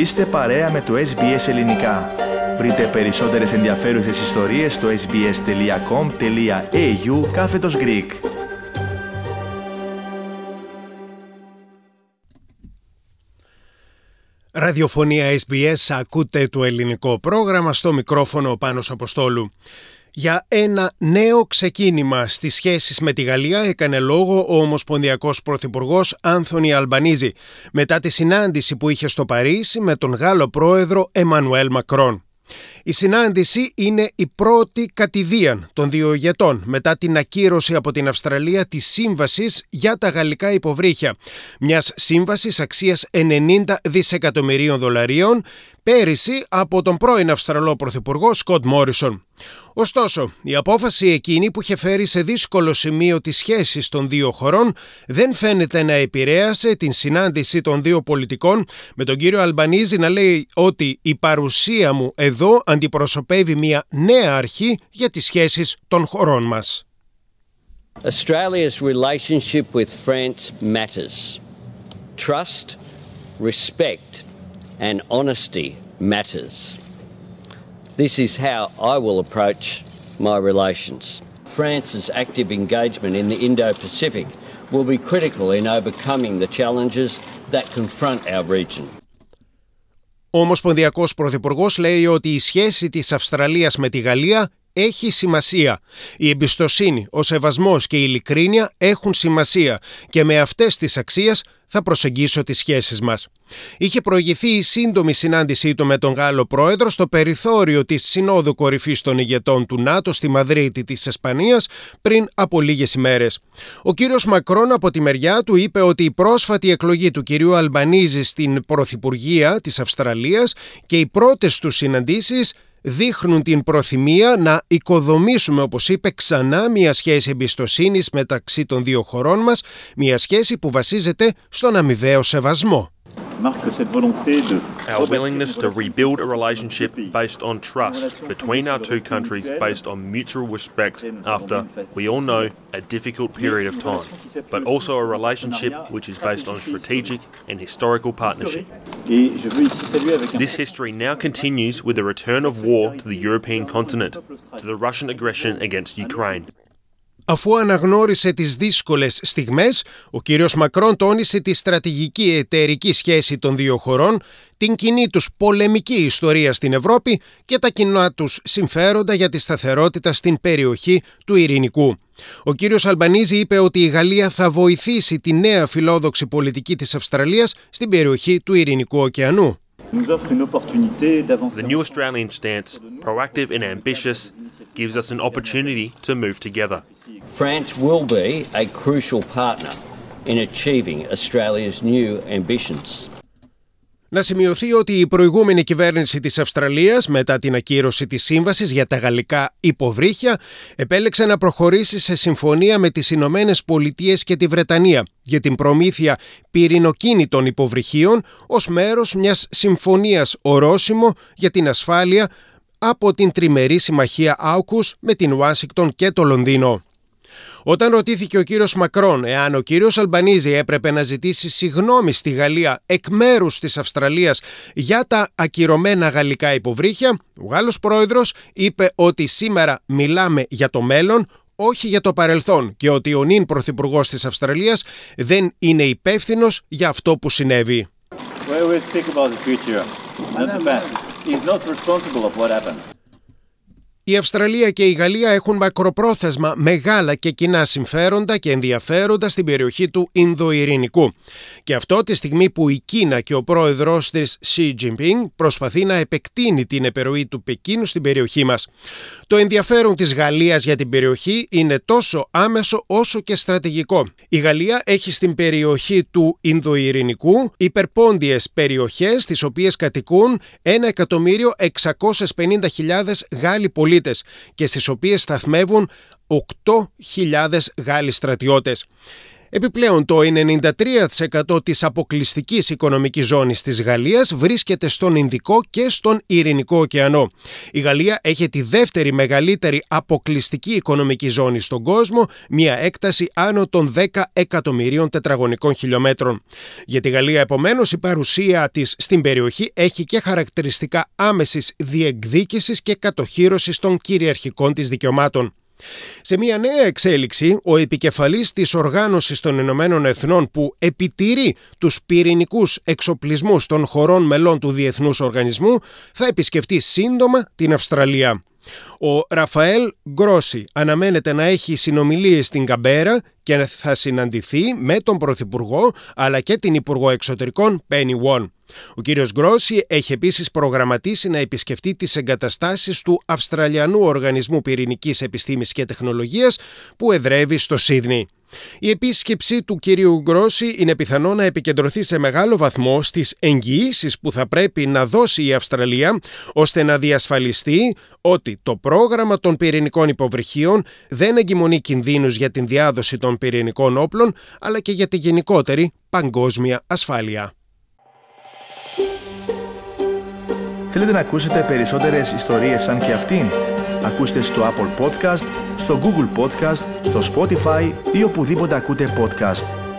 Είστε παρέα με το SBS Ελληνικά. Βρείτε περισσότερες ενδιαφέρουσες ιστορίες στο sbs.com.au κάθετος Greek. Ραδιοφωνία SBS, ακούτε το ελληνικό πρόγραμμα στο μικρόφωνο Πάνος Αποστόλου. Για ένα νέο ξεκίνημα στις σχέσεις με τη Γαλλία έκανε λόγο ο Ομοσπονδιακός Πρωθυπουργός Άνθονι Αλμπανίζη μετά τη συνάντηση που είχε στο Παρίσι με τον Γάλλο πρόεδρο Εμμανουέλ Μακρόν. Η συνάντηση είναι η πρώτη κατηδίαν των δύο ηγετών μετά την ακύρωση από την Αυστραλία της σύμβασης για τα γαλλικά υποβρύχια, μιας σύμβασης αξίας 90 δισεκατομμυρίων δολαρίων πέρυσι από τον πρώην Αυστραλό Πρωθυπουργό Σκοτ Μόρισον. Ωστόσο, η απόφαση εκείνη που είχε φέρει σε δύσκολο σημείο τις σχέσεις των δύο χωρών δεν φαίνεται να επηρέασε την συνάντηση των δύο πολιτικών με τον κύριο Αλμπανίζη να λέει ότι η παρουσία μου εδώ αντιπροσωπεύει μια νέα αρχή για τις σχέσεις των χωρών μας. Australia's relationship with France matters. Trust, respect and honesty matters. This is how I will approach my relations. France's active engagement in the Indo Pacific will be critical in overcoming the challenges that confront our region. Ο Ομοσπονδιακός Πρωθυπουργός λέει ότι η σχέση της Αυστραλίας με τη Γαλλία έχει σημασία. Η εμπιστοσύνη, ο σεβασμός και η ειλικρίνεια έχουν σημασία και με αυτές τις αξίες θα προσεγγίσω τις σχέσεις μας. Είχε προηγηθεί η σύντομη συνάντησή του με τον Γάλλο πρόεδρο στο περιθώριο της Συνόδου Κορυφής των ηγετών του ΝΑΤΟ στη Μαδρίτη της Ισπανίας πριν από λίγες ημέρες. Ο κύριος Μακρόν από τη μεριά του είπε ότι η πρόσφατη εκλογή του κυρίου Αλμπανίζη στην Πρωθυπουργία της Αυστραλίας και οι πρώτες του συναντήσεις δείχνουν την προθυμία να οικοδομήσουμε, όπως είπε, ξανά μια σχέση εμπιστοσύνης μεταξύ των δύο χωρών μας, μια σχέση που βασίζεται στον αμοιβαίο σεβασμό. Our willingness to rebuild a relationship based on trust between our two countries, based on mutual respect after, we all know, a difficult period of time, but also a relationship which is based on strategic and historical partnership. This history now continues with the return of war to the European continent, to the Russian aggression against Ukraine. Αφού αναγνώρισε τις δύσκολες στιγμές, ο κύριος Μακρόν τόνισε τη στρατηγική εταιρική σχέση των δύο χωρών, την κοινή τους πολεμική ιστορία στην Ευρώπη και τα κοινά τους συμφέροντα για τη σταθερότητα στην περιοχή του Ειρηνικού. Ο κύριος Αλμπανίζη είπε ότι η Γαλλία θα βοηθήσει τη νέα φιλόδοξη πολιτική της Αυστραλίας στην περιοχή του Ειρηνικού ωκεανού. The new Australian stance, proactive and ambitious, gives us an opportunity to move together. France will be a crucial partner in achieving Australia's new ambitions. Να σημειωθεί ότι η προηγούμενη κυβέρνηση της Αυστραλίας μετά την ακύρωση της σύμβασης για τα γαλλικά υποβρύχια επέλεξε να προχωρήσει σε συμφωνία με τις Ηνωμένες Πολιτείες και τη Βρετανία για την προμήθεια πυρηνοκίνητων υποβρυχίων ως μέρος μιας συμφωνίας ορόσημο για την ασφάλεια από την τριμερή συμμαχία Άουκους με την Ουάσιγκτον και το Λονδίνο. Όταν ρωτήθηκε ο κύριος Μακρόν εάν ο κύριος Αλμπανίζη έπρεπε να ζητήσει συγνώμη στη Γαλλία εκ μέρους της Αυστραλίας για τα ακυρωμένα γαλλικά υποβρύχια, ο Γάλλος πρόεδρος είπε ότι σήμερα μιλάμε για το μέλλον, όχι για το παρελθόν και ότι ο νυν πρωθυπουργός της Αυστραλίας δεν είναι υπεύθυνος για αυτό που συνέβη. Η Αυστραλία και η Γαλλία έχουν μακροπρόθεσμα μεγάλα και κοινά συμφέροντα και ενδιαφέροντα στην περιοχή του Ινδοειρηνικού. Και αυτό τη στιγμή που η Κίνα και ο πρόεδρος της Xi Jinping προσπαθεί να επεκτείνει την επιρροή του Πεκίνου στην περιοχή μας. Το ενδιαφέρον της Γαλλίας για την περιοχή είναι τόσο άμεσο όσο και στρατηγικό. Η Γαλλία έχει στην περιοχή του Ινδοειρηνικού υπερπόντιες περιοχές τις οποίες κατοικούν 1.650.000 Γάλλοι πολίτες και στις οποίες σταθμεύουν 8.000 Γάλλοι στρατιώτες. Επιπλέον το 93% της αποκλειστικής οικονομικής ζώνης της Γαλλίας βρίσκεται στον Ινδικό και στον Ειρηνικό ωκεανό. Η Γαλλία έχει τη δεύτερη μεγαλύτερη αποκλειστική οικονομική ζώνη στον κόσμο, μια έκταση άνω των 10 εκατομμυρίων τετραγωνικών χιλιόμετρων. Για τη Γαλλία επομένως η παρουσία της στην περιοχή έχει και χαρακτηριστικά άμεσης διεκδίκησης και κατοχύρωσης των κυριαρχικών της δικαιωμάτων. Σε μια νέα εξέλιξη, ο επικεφαλής της Οργάνωσης των Ηνωμένων Εθνών που επιτηρεί τους πυρηνικούς εξοπλισμούς των χωρών μελών του Διεθνούς Οργανισμού θα επισκεφτεί σύντομα την Αυστραλία. Ο Ραφαέλ Γκρόση αναμένεται να έχει συνομιλίες στην Καμπέρα και θα συναντηθεί με τον Πρωθυπουργό αλλά και την Υπουργό Εξωτερικών Πένι Βον. Ο κύριος Γκρόση έχει επίσης προγραμματίσει να επισκεφτεί τις εγκαταστάσεις του Αυστραλιανού Οργανισμού Πυρηνικής Επιστήμης και Τεχνολογίας που εδρεύει στο Σίδνη. Η επίσκεψη του κυρίου Γκρόση είναι πιθανό να επικεντρωθεί σε μεγάλο βαθμό στις εγγυήσεις που θα πρέπει να δώσει η Αυστραλία ώστε να διασφαλιστεί ότι το πρόγραμμα των πυρηνικών υποβρυχίων δεν εγκυμονεί κινδύνους για την διάδοση των πυρηνικών όπλων αλλά και για τη γενικότερη παγκόσμια ασφάλεια. Θέλετε να ακούσετε περισσότερες ιστορίες σαν και αυτήν; Ακούστε στο Apple Podcast, στο Google Podcast, στο Spotify ή οπουδήποτε ακούτε podcast.